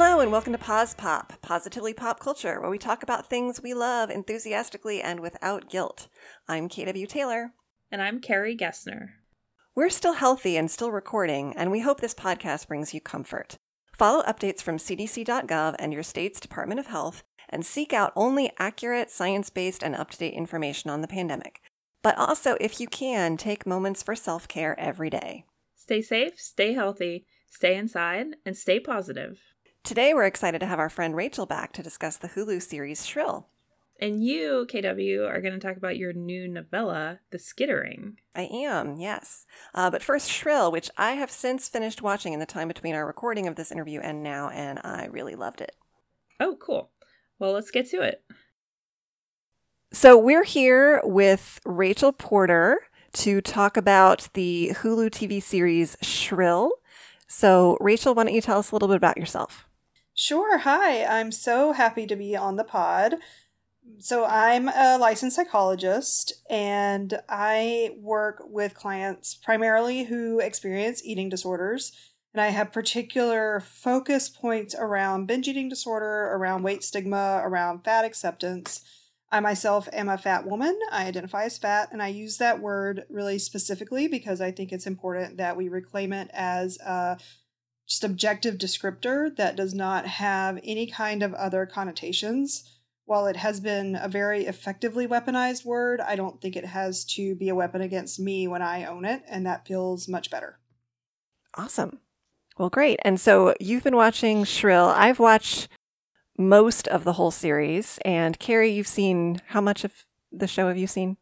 Hello, and welcome to Pause Pop, Positively Pop Culture, where we talk about things we love enthusiastically and without guilt. I'm KW Taylor. And I'm Carrie Gessner. We're still healthy and still recording, and we hope this podcast brings you comfort. Follow updates from cdc.gov and your state's Department of Health, and seek out only accurate, science based, and up to date information on the pandemic. But also, if you can, take moments for self care every day. Stay safe, stay healthy, stay inside, and stay positive. Today, we're excited to have our friend Rachel back to discuss the Hulu series Shrill. And you, KW, are going to talk about your new novella, The Skittering. I am, yes. Uh, but first, Shrill, which I have since finished watching in the time between our recording of this interview and now, and I really loved it. Oh, cool. Well, let's get to it. So, we're here with Rachel Porter to talk about the Hulu TV series Shrill. So, Rachel, why don't you tell us a little bit about yourself? Sure. Hi. I'm so happy to be on the pod. So, I'm a licensed psychologist and I work with clients primarily who experience eating disorders. And I have particular focus points around binge eating disorder, around weight stigma, around fat acceptance. I myself am a fat woman. I identify as fat, and I use that word really specifically because I think it's important that we reclaim it as a just objective descriptor that does not have any kind of other connotations. While it has been a very effectively weaponized word, I don't think it has to be a weapon against me when I own it, and that feels much better. Awesome. Well, great. And so you've been watching Shrill. I've watched most of the whole series. And Carrie, you've seen how much of the show have you seen?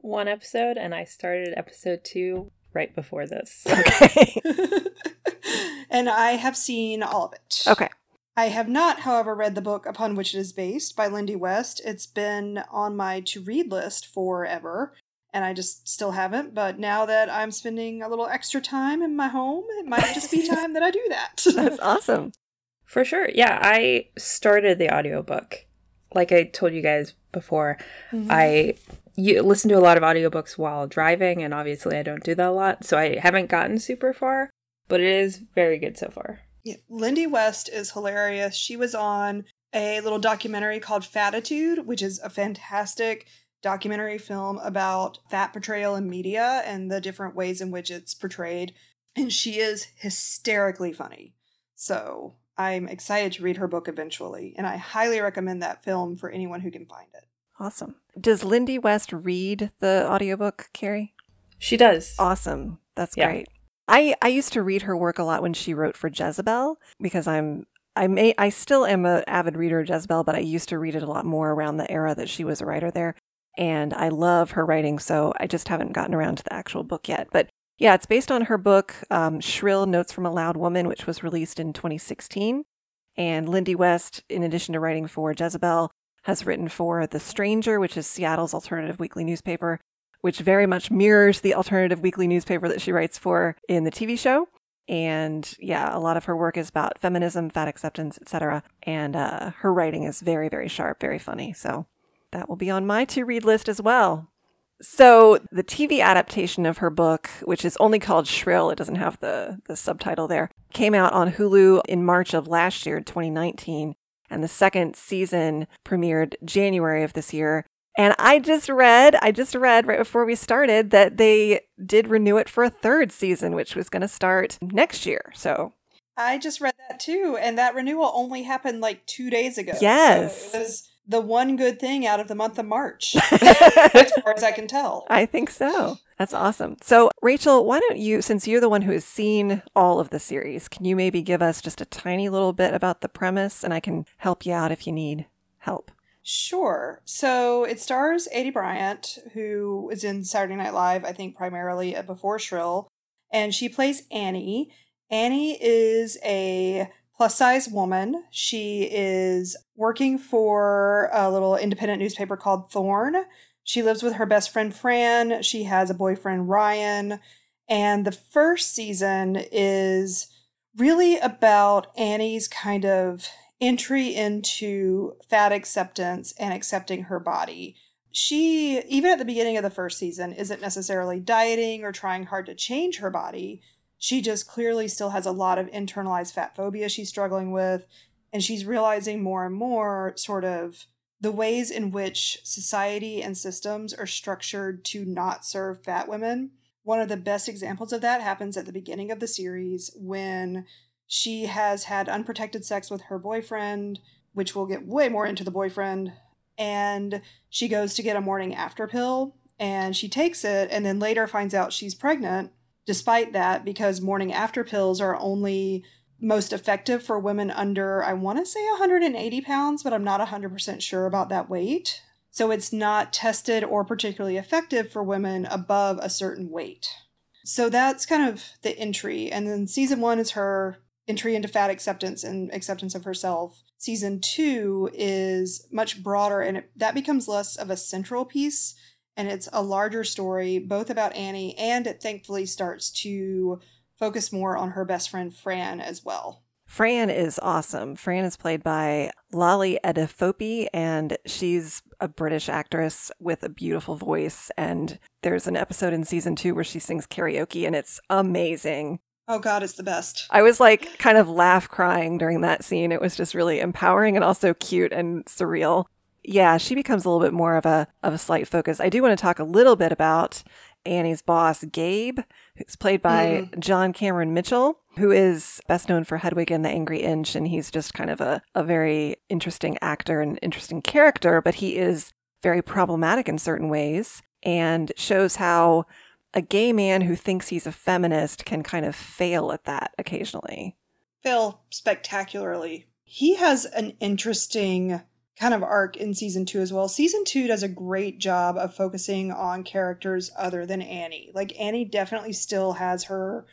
One episode, and I started episode two right before this. Okay. and I have seen all of it. okay. I have not, however, read the book upon which it is based by Lindy West. It's been on my to read list forever, and I just still haven't. But now that I'm spending a little extra time in my home, it might just be time that I do that. That's awesome. For sure. Yeah, I started the audiobook. Like I told you guys before, Mm-hmm. I you listen to a lot of audiobooks while driving and obviously I don't do that a lot, so I haven't gotten super far, but it is very good so far. Yeah, Lindy West is hilarious. She was on a little documentary called Fatitude, which is a fantastic documentary film about fat portrayal in media and the different ways in which it's portrayed. And she is hysterically funny. So I'm excited to read her book eventually. And I highly recommend that film for anyone who can find it. Awesome. Does Lindy West read the audiobook, Carrie? She does. Awesome. That's Yeah. great. I, I used to read her work a lot when she wrote for Jezebel because I'm I may I still am an avid reader of Jezebel, but I used to read it a lot more around the era that she was a writer there. And I love her writing, so I just haven't gotten around to the actual book yet. But yeah, it's based on her book, um, Shrill Notes from a Loud Woman, which was released in 2016. And Lindy West, in addition to writing for Jezebel, has written for The Stranger, which is Seattle's alternative weekly newspaper, which very much mirrors the alternative weekly newspaper that she writes for in the TV show. And yeah, a lot of her work is about feminism, fat acceptance, etc. And uh, her writing is very, very sharp, very funny. So that will be on my to read list as well. So the TV adaptation of her book, which is only called Shrill, it doesn't have the, the subtitle there, came out on Hulu in March of last year, 2019. And the second season premiered January of this year. And I just read, I just read right before we started that they did renew it for a third season, which was going to start next year. So I just read that too. And that renewal only happened like two days ago. Yes. So the one good thing out of the month of March, as far as I can tell. I think so. That's awesome. So, Rachel, why don't you, since you're the one who has seen all of the series, can you maybe give us just a tiny little bit about the premise and I can help you out if you need help? Sure. So it stars Aidy Bryant, who is in Saturday Night Live, I think primarily before Shrill, and she plays Annie. Annie is a plus size woman. She is working for a little independent newspaper called Thorn. She lives with her best friend Fran. She has a boyfriend Ryan. And the first season is really about Annie's kind of entry into fat acceptance and accepting her body. She, even at the beginning of the first season, isn't necessarily dieting or trying hard to change her body. She just clearly still has a lot of internalized fat phobia she's struggling with. And she's realizing more and more sort of the ways in which society and systems are structured to not serve fat women. One of the best examples of that happens at the beginning of the series when she has had unprotected sex with her boyfriend, which we'll get way more into the boyfriend. And she goes to get a morning after pill and she takes it and then later finds out she's pregnant despite that because morning after pills are only most effective for women under, I want to say 180 pounds, but I'm not 100% sure about that weight. So it's not tested or particularly effective for women above a certain weight. So that's kind of the entry. And then season one is her entry into fat acceptance and acceptance of herself. Season two is much broader and it, that becomes less of a central piece and it's a larger story, both about Annie and it thankfully starts to focus more on her best friend Fran as well. Fran is awesome. Fran is played by Lolly Adefope, and she's a British actress with a beautiful voice. And there's an episode in season two where she sings karaoke, and it's amazing. Oh God, it's the best. I was like kind of laugh crying during that scene. It was just really empowering and also cute and surreal. Yeah, she becomes a little bit more of a of a slight focus. I do want to talk a little bit about Annie's boss, Gabe, who's played by mm. John Cameron Mitchell, who is best known for Hedwig and the Angry Inch. And he's just kind of a, a very interesting actor and interesting character, but he is very problematic in certain ways and shows how a gay man who thinks he's a feminist can kind of fail at that occasionally. Fail spectacularly. He has an interesting kind of arc in season two as well. Season two does a great job of focusing on characters other than Annie. Like Annie definitely still has her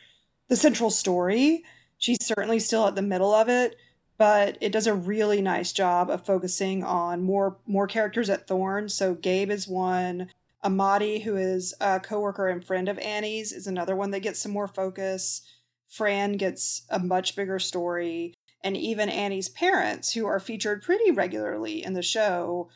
the central story. She's certainly still at the middle of it, but it does a really nice job of focusing on more more characters at Thorn. So Gabe is one. Amadi, who is a coworker and friend of Annie's, is another one that gets some more focus. Fran gets a much bigger story and even Annie's parents, who are featured pretty regularly in the show,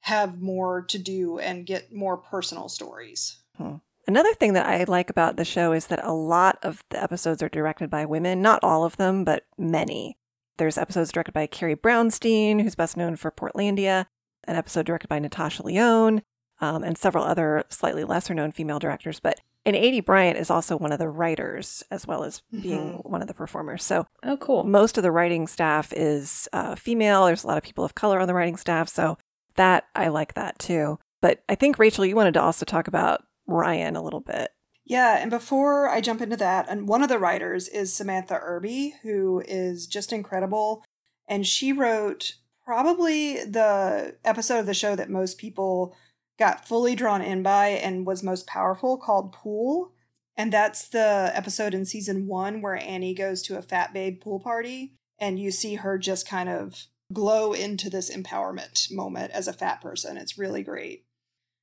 have more to do and get more personal stories. Hmm. Another thing that I like about the show is that a lot of the episodes are directed by women. Not all of them, but many. There's episodes directed by Carrie Brownstein, who's best known for Portlandia, an episode directed by Natasha Lyonne, um, and several other slightly lesser known female directors. But and Aidy Bryant is also one of the writers as well as being mm-hmm. one of the performers. So, oh, cool. Most of the writing staff is uh, female. There's a lot of people of color on the writing staff. So, that I like that too. But I think, Rachel, you wanted to also talk about Ryan a little bit. Yeah, and before I jump into that, and one of the writers is Samantha Irby, who is just incredible. And she wrote probably the episode of the show that most people got fully drawn in by and was most powerful called Pool. And that's the episode in season one where Annie goes to a fat babe pool party and you see her just kind of glow into this empowerment moment as a fat person. It's really great.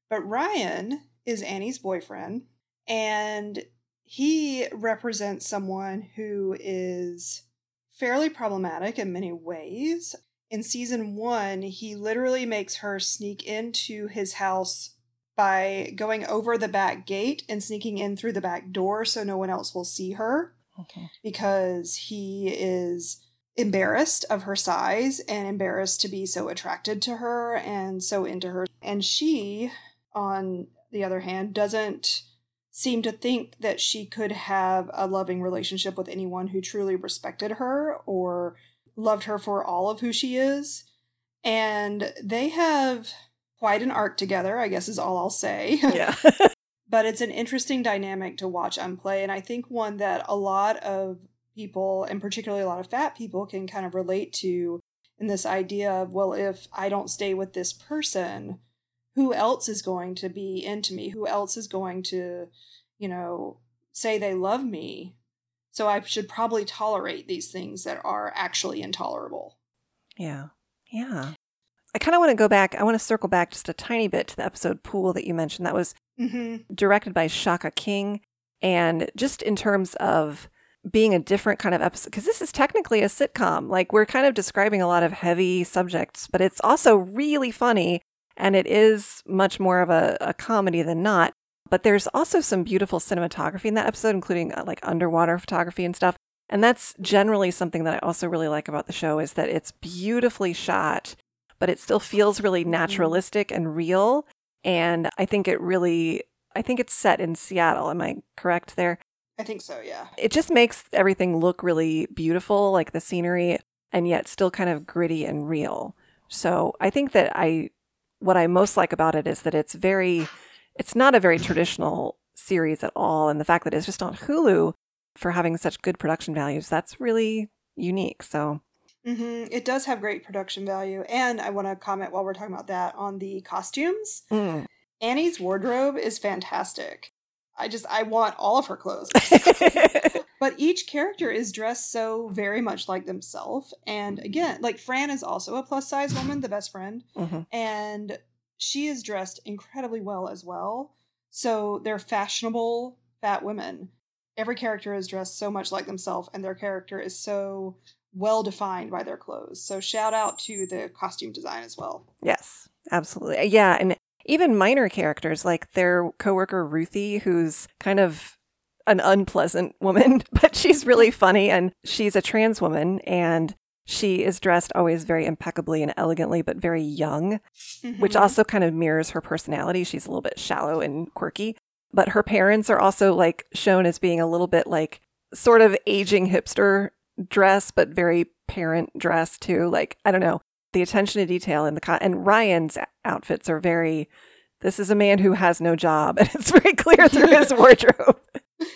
But Ryan is Annie's boyfriend and he represents someone who is fairly problematic in many ways in season one, he literally makes her sneak into his house by going over the back gate and sneaking in through the back door so no one else will see her okay. because he is embarrassed of her size and embarrassed to be so attracted to her and so into her. And she, on the other hand, doesn't seem to think that she could have a loving relationship with anyone who truly respected her or loved her for all of who she is. And they have quite an arc together, I guess is all I'll say. Yeah. but it's an interesting dynamic to watch unplay. And I think one that a lot of people, and particularly a lot of fat people, can kind of relate to in this idea of, well, if I don't stay with this person, who else is going to be into me? Who else is going to, you know, say they love me? So I should probably tolerate these things that are actually intolerable. Yeah. Yeah. I kind of want to go back. I want to circle back just a tiny bit to the episode Pool that you mentioned. That was mm-hmm. directed by Shaka King. And just in terms of being a different kind of episode, because this is technically a sitcom. Like we're kind of describing a lot of heavy subjects, but it's also really funny. And it is much more of a, a comedy than not. But there's also some beautiful cinematography in that episode, including uh, like underwater photography and stuff. And that's generally something that I also really like about the show is that it's beautifully shot, but it still feels really naturalistic and real. And I think it really, I think it's set in Seattle. Am I correct there? I think so, yeah. It just makes everything look really beautiful, like the scenery, and yet still kind of gritty and real. So I think that I, what I most like about it is that it's very, it's not a very traditional series at all. And the fact that it's just on Hulu for having such good production values, that's really unique. So hmm It does have great production value. And I want to comment while we're talking about that on the costumes. mm. Annie's wardrobe is fantastic. I just, I want all of her clothes. but each character is dressed so very much like themselves. And again, like Fran is also a plus size woman, the best friend. Mhm. And she is dressed incredibly well as well. So they're fashionable fat women. Every character is dressed so much like themselves, and their character is so well defined by their clothes. So shout out to the costume design as well. Yes, absolutely. Uh, yeah, and even minor characters like their coworker Ruthie, who's kind of an unpleasant woman, but she's really funny and she's a trans woman and she is dressed always very impeccably and elegantly but very young, which Mhm. also kind of mirrors her personality. She's a little bit shallow and quirky, but her parents are also like shown as being a little bit like sort of aging hipster dress but very parent dress too. Like I don't know, the attention to detail in the con- and Ryan's outfits are very. This is a man who has no job, and it's very clear through his wardrobe.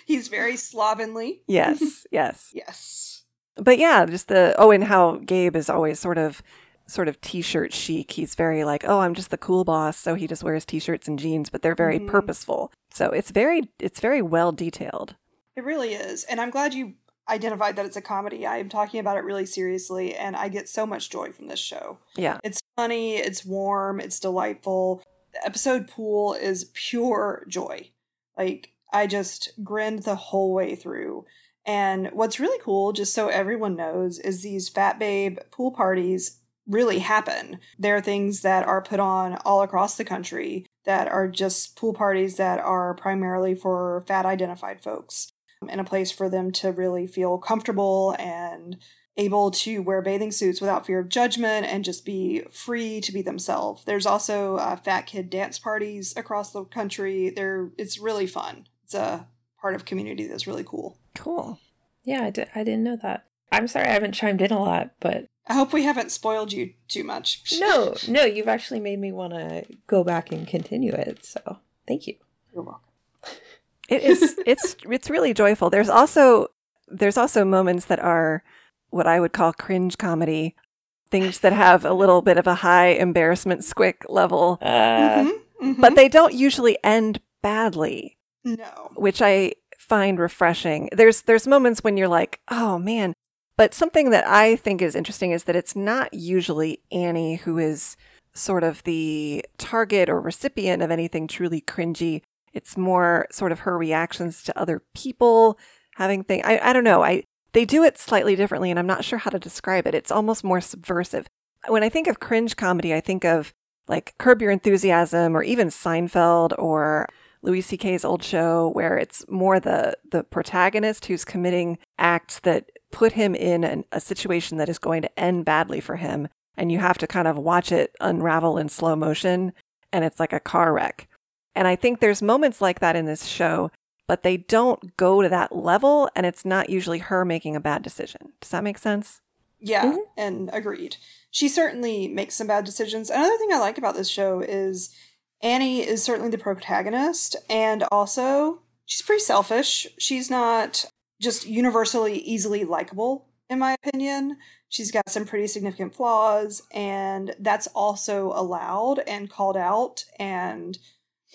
he's very slovenly. Yes, yes, Yes. But yeah, just the oh, and how Gabe is always sort of, sort of t-shirt chic. He's very like, oh, I'm just the cool boss, so he just wears t-shirts and jeans, but they're very Mhm. purposeful. So it's very, it's very well detailed. It really is. And I'm glad you identified that it's a comedy. I am talking about it really seriously, and I get so much joy from this show. Yeah, It's funny, it's warm, it's delightful. The episode pool is pure joy. Like, I just grinned the whole way through. And what's really cool, just so everyone knows, is these Fat Babe pool parties really happen. There are things that are put on all across the country that are just pool parties that are primarily for fat identified folks and a place for them to really feel comfortable and able to wear bathing suits without fear of judgment and just be free to be themselves. There's also uh, fat kid dance parties across the country. There, it's really fun. It's a part of community that's really cool. Cool. Yeah, I, di- I didn't know that. I'm sorry I haven't chimed in a lot, but I hope we haven't spoiled you too much. no, no, you've actually made me want to go back and continue it. So thank you. You're welcome. It is. it's it's really joyful. There's also there's also moments that are what I would call cringe comedy, things that have a little bit of a high embarrassment squick level, Uh, Mhm, mhm. but they don't usually end badly. no. which I find refreshing. There's there's moments when you're like, "Oh man." But something that I think is interesting is that it's not usually Annie who is sort of the target or recipient of anything truly cringy. It's more sort of her reactions to other people having things. I, I don't know. I they do it slightly differently and I'm not sure how to describe it. It's almost more subversive. When I think of cringe comedy, I think of like Curb Your Enthusiasm or even Seinfeld or Louis C.K.'s old show where it's more the the protagonist who's committing acts that put him in an, a situation that is going to end badly for him and you have to kind of watch it unravel in slow motion and it's like a car wreck. And I think there's moments like that in this show, but they don't go to that level and it's not usually her making a bad decision. Does that make sense? Yeah, Mhm. and agreed. She certainly makes some bad decisions. Another thing I like about this show is Annie is certainly the protagonist, and also she's pretty selfish. She's not just universally easily likable, in my opinion. She's got some pretty significant flaws, and that's also allowed and called out and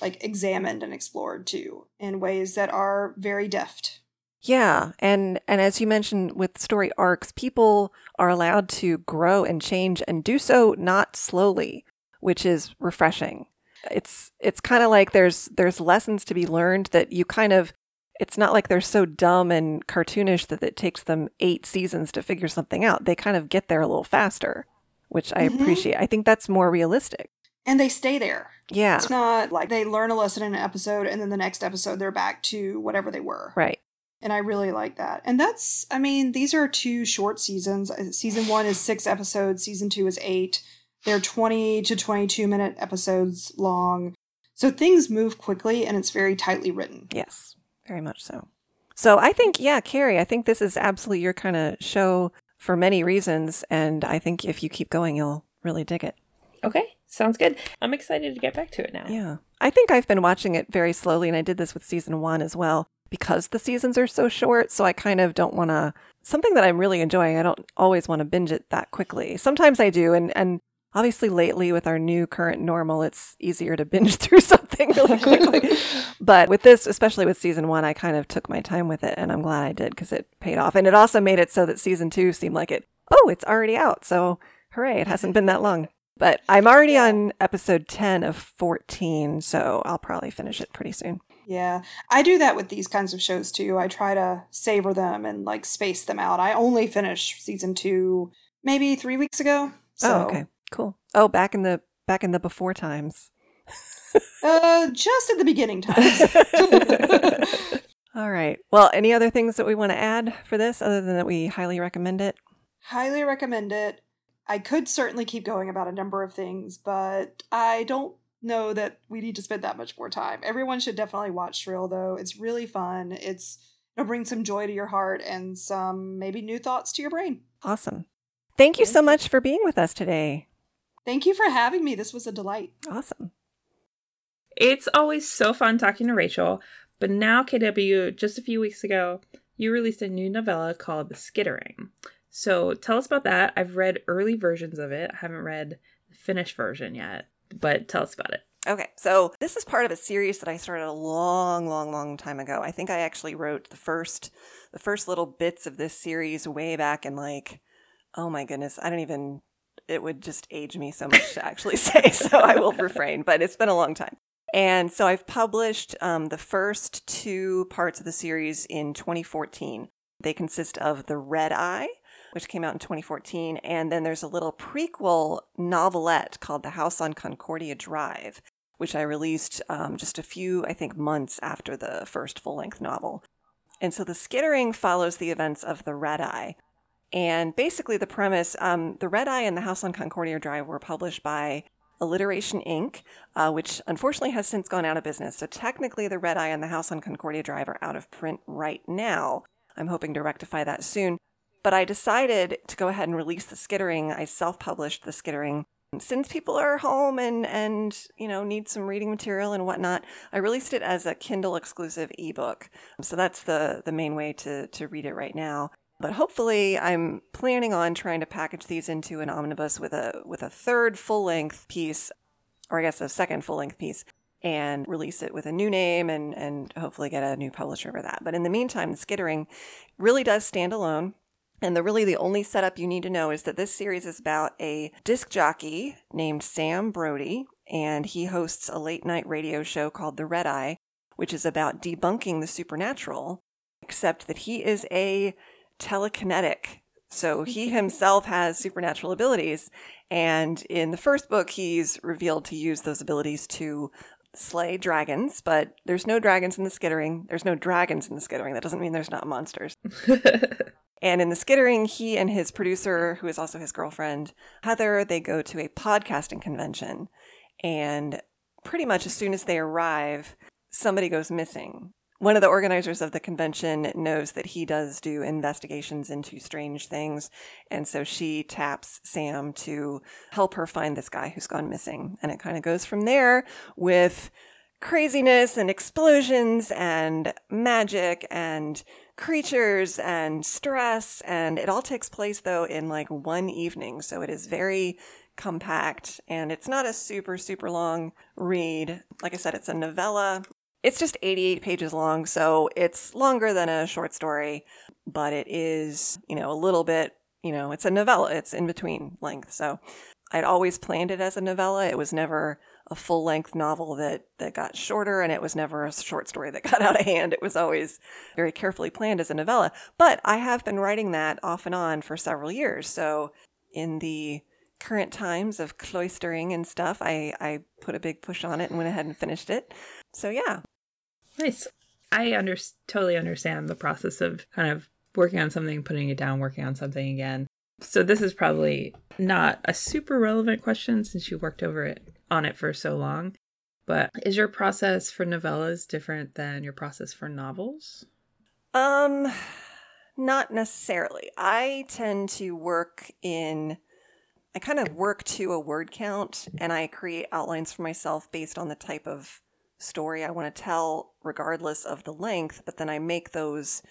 like examined and explored too in ways that are very deft. Yeah, and and as you mentioned with story arcs, people are allowed to grow and change and do so not slowly, which is refreshing. It's it's kind of like there's there's lessons to be learned that you kind of it's not like they're so dumb and cartoonish that it takes them 8 seasons to figure something out. They kind of get there a little faster, which I Mhm. appreciate. I think that's more realistic. and they stay there. Yeah. It's not like they learn a lesson in an episode and then the next episode they're back to whatever they were. Right. And I really like that. And that's, I mean, these are two short seasons. Uh, Season one is six episodes, season two is eight. They're 20 to 22 minute episodes long. So things move quickly and it's very tightly written. Yes, very much so. So I think, yeah, Carrie, I think this is absolutely your kind of show for many reasons. And I think if you keep going, you'll really dig it. Okay, sounds good. I'm excited to get back to it now. Yeah. I think I've been watching it very slowly, and I did this with season one as well because the seasons are so short. So I kind of don't want to, something that I'm really enjoying, I don't always want to binge it that quickly. Sometimes I do. And, and obviously lately with our new current normal, it's easier to binge through something really quickly. but with this, especially with season one, I kind of took my time with it and I'm glad I did because it paid off. And it also made it so that season two seemed like it, oh, it's already out. So hooray, it hasn't been that long. But I'm already on episode 10 of 14, so I'll probably finish it pretty soon. Yeah. I do that with these kinds of shows too. I try to savor them and like space them out. I only finished season two maybe three weeks ago. So, Oh, okay. Cool. Oh, back in the back in the before times. uh, just at the beginning times. All right. Well, any other things that we want to add for this other than that we highly recommend it? Highly recommend it. I could certainly keep going about a number of things, but I don't know that we need to spend that much more time. Everyone should definitely watch Shrill, though. It's really fun. It's it'll bring some joy to your heart and some maybe new thoughts to your brain. Awesome. Thank you so much for being with us today. Thank you for having me. This was a delight. Awesome. It's always so fun talking to Rachel, but now, KW, just a few weeks ago, you released a new novella called The Skittering. So tell us about that. I've read early versions of it. I haven't read the finished version yet, but tell us about it. Okay, so this is part of a series that I started a long, long, long time ago. I think I actually wrote the first, the first little bits of this series way back in like, oh my goodness, I don't even. It would just age me so much to actually say, so I will refrain. But it's been a long time, and so I've published um, the first two parts of the series in 2014. They consist of the Red Eye, which came out in 2014, and then there's a little prequel novelette called The House on Concordia Drive which I released um, just a few, I think, months after the first full length novel. And so the skittering follows the events of the Red Eye. And basically, the premise um, the Red Eye and the House on Concordia Drive were published by Alliteration Ink, uh, which unfortunately has since gone out of business. So technically, the Red Eye and the House on Concordia Drive are out of print right now. I'm hoping to rectify that soon. But I decided to go ahead and release the skittering. I self published the skittering since people are home and and you know need some reading material and whatnot i released it as a kindle exclusive ebook so that's the the main way to to read it right now but hopefully i'm planning on trying to package these into an omnibus with a with a third full length piece or i guess a second full length piece and release it with a new name and and hopefully get a new publisher for that. But in the meantime the skittering really does stand alone. And the really the only setup you need to know is that this series is about a disc jockey named Sam Brody, and he hosts a late night radio show called The Red Eye, which is about debunking the supernatural, except that he is a telekinetic. So he himself has supernatural abilities, and in the first book, he's revealed to use those abilities to slay dragons, but there's no dragons in the skittering. There's no dragons in the skittering. That doesn't mean there's not monsters. And in the skittering, he and his producer, who is also his girlfriend, Heather, they go to a podcasting convention. And pretty much as soon as they arrive, somebody goes missing. One of the organizers of the convention knows that he does do investigations into strange things. And so she taps Sam to help her find this guy who's gone missing. And it kind of goes from there with craziness and explosions and magic and creatures and stress and it all takes place though in like one evening so it is very compact and it's not a super super long read like i said it's a novella it's just 88 pages long so it's longer than a short story but it is you know a little bit you know it's a novella it's in between length so i'd always planned it as a novella it was never a full length novel that that got shorter and it was never a short story that got out of hand. It was always very carefully planned as a novella. But I have been writing that off and on for several years. So in the current times of cloistering and stuff, I, I put a big push on it and went ahead and finished it. So, yeah. Nice. I under- totally understand the process of kind of working on something, putting it down, working on something again. So this is probably not a super relevant question since you worked over it on it for so long. But is your process for novellas different than your process for novels? Um not necessarily. I tend to work in I kind of work to a word count and I create outlines for myself based on the type of story I want to tell regardless of the length, but then I make those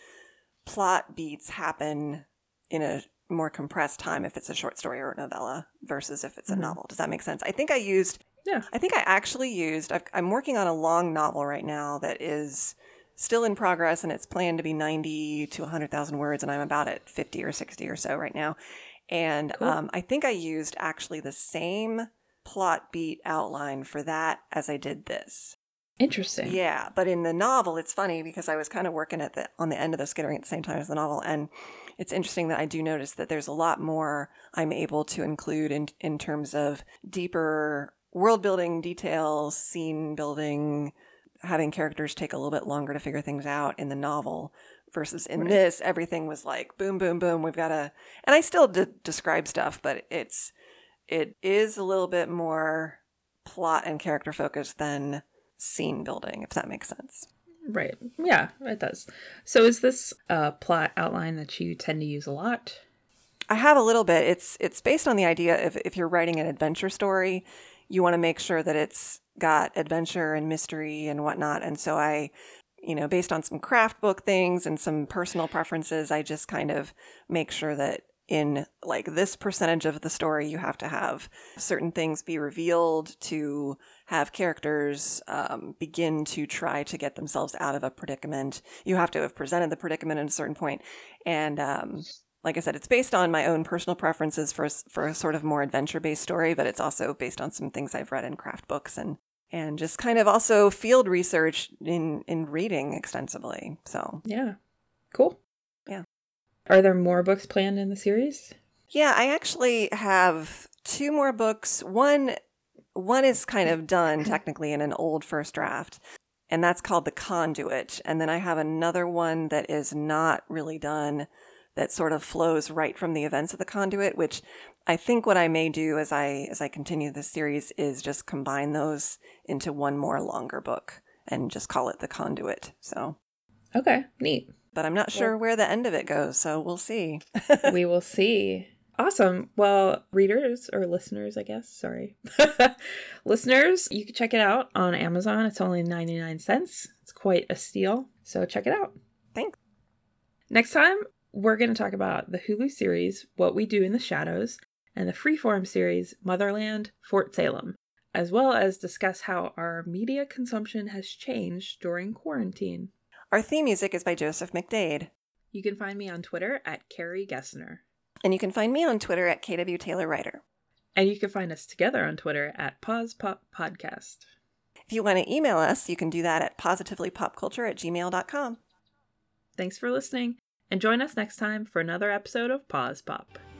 plot beats happen in a more compressed time if it's a short story or a novella versus if it's a mm-hmm. novel. Does that make sense? I think I used, yeah, I think I actually used, i am working on a long novel right now that is still in progress and it's planned to be 90 to 100,000 words and I'm about at 50 or 60 or so right now. And cool. um, I think I used actually the same plot beat outline for that as I did this. Interesting. Yeah, but in the novel, it's funny because I was kind of working at the on the end of the skittering at the same time as the novel, and it's interesting that I do notice that there's a lot more I'm able to include in in terms of deeper world building details, scene building, having characters take a little bit longer to figure things out in the novel versus in right. this everything was like boom boom boom we've got to and I still d- describe stuff but it's it is a little bit more plot and character focused than scene building, if that makes sense. Right. Yeah, it does. So is this a plot outline that you tend to use a lot? I have a little bit. It's it's based on the idea of if you're writing an adventure story, you want to make sure that it's got adventure and mystery and whatnot. And so I, you know, based on some craft book things and some personal preferences, I just kind of make sure that in like this percentage of the story you have to have certain things be revealed to have characters um, begin to try to get themselves out of a predicament. You have to have presented the predicament at a certain point. And um, like i said it's based on my own personal preferences for, for a sort of more adventure based story but it's also based on some things i've read in craft books and and just kind of also field research in in reading extensively. So. Yeah. Cool. Yeah. Are there more books planned in the series? Yeah, I actually have two more books. One one is kind of done technically in an old first draft, and that's called The Conduit. And then I have another one that is not really done that sort of flows right from the events of The Conduit, which I think what I may do as I as I continue this series is just combine those into one more longer book and just call it The Conduit. So Okay, neat but I'm not sure where the end of it goes, so we'll see. we will see. Awesome. Well, readers or listeners, I guess, sorry. listeners, you can check it out on Amazon. It's only 99 cents. It's quite a steal. So check it out. Thanks. Next time, we're going to talk about the Hulu series, What We Do in the Shadows, and the Freeform series, Motherland, Fort Salem, as well as discuss how our media consumption has changed during quarantine. Our theme music is by Joseph McDade. You can find me on Twitter at Carrie Gessner. And you can find me on Twitter at KW Taylor Writer. And you can find us together on Twitter at Pause Pop Podcast. If you want to email us, you can do that at positivelypopculture at gmail.com. Thanks for listening, and join us next time for another episode of Pause Pop.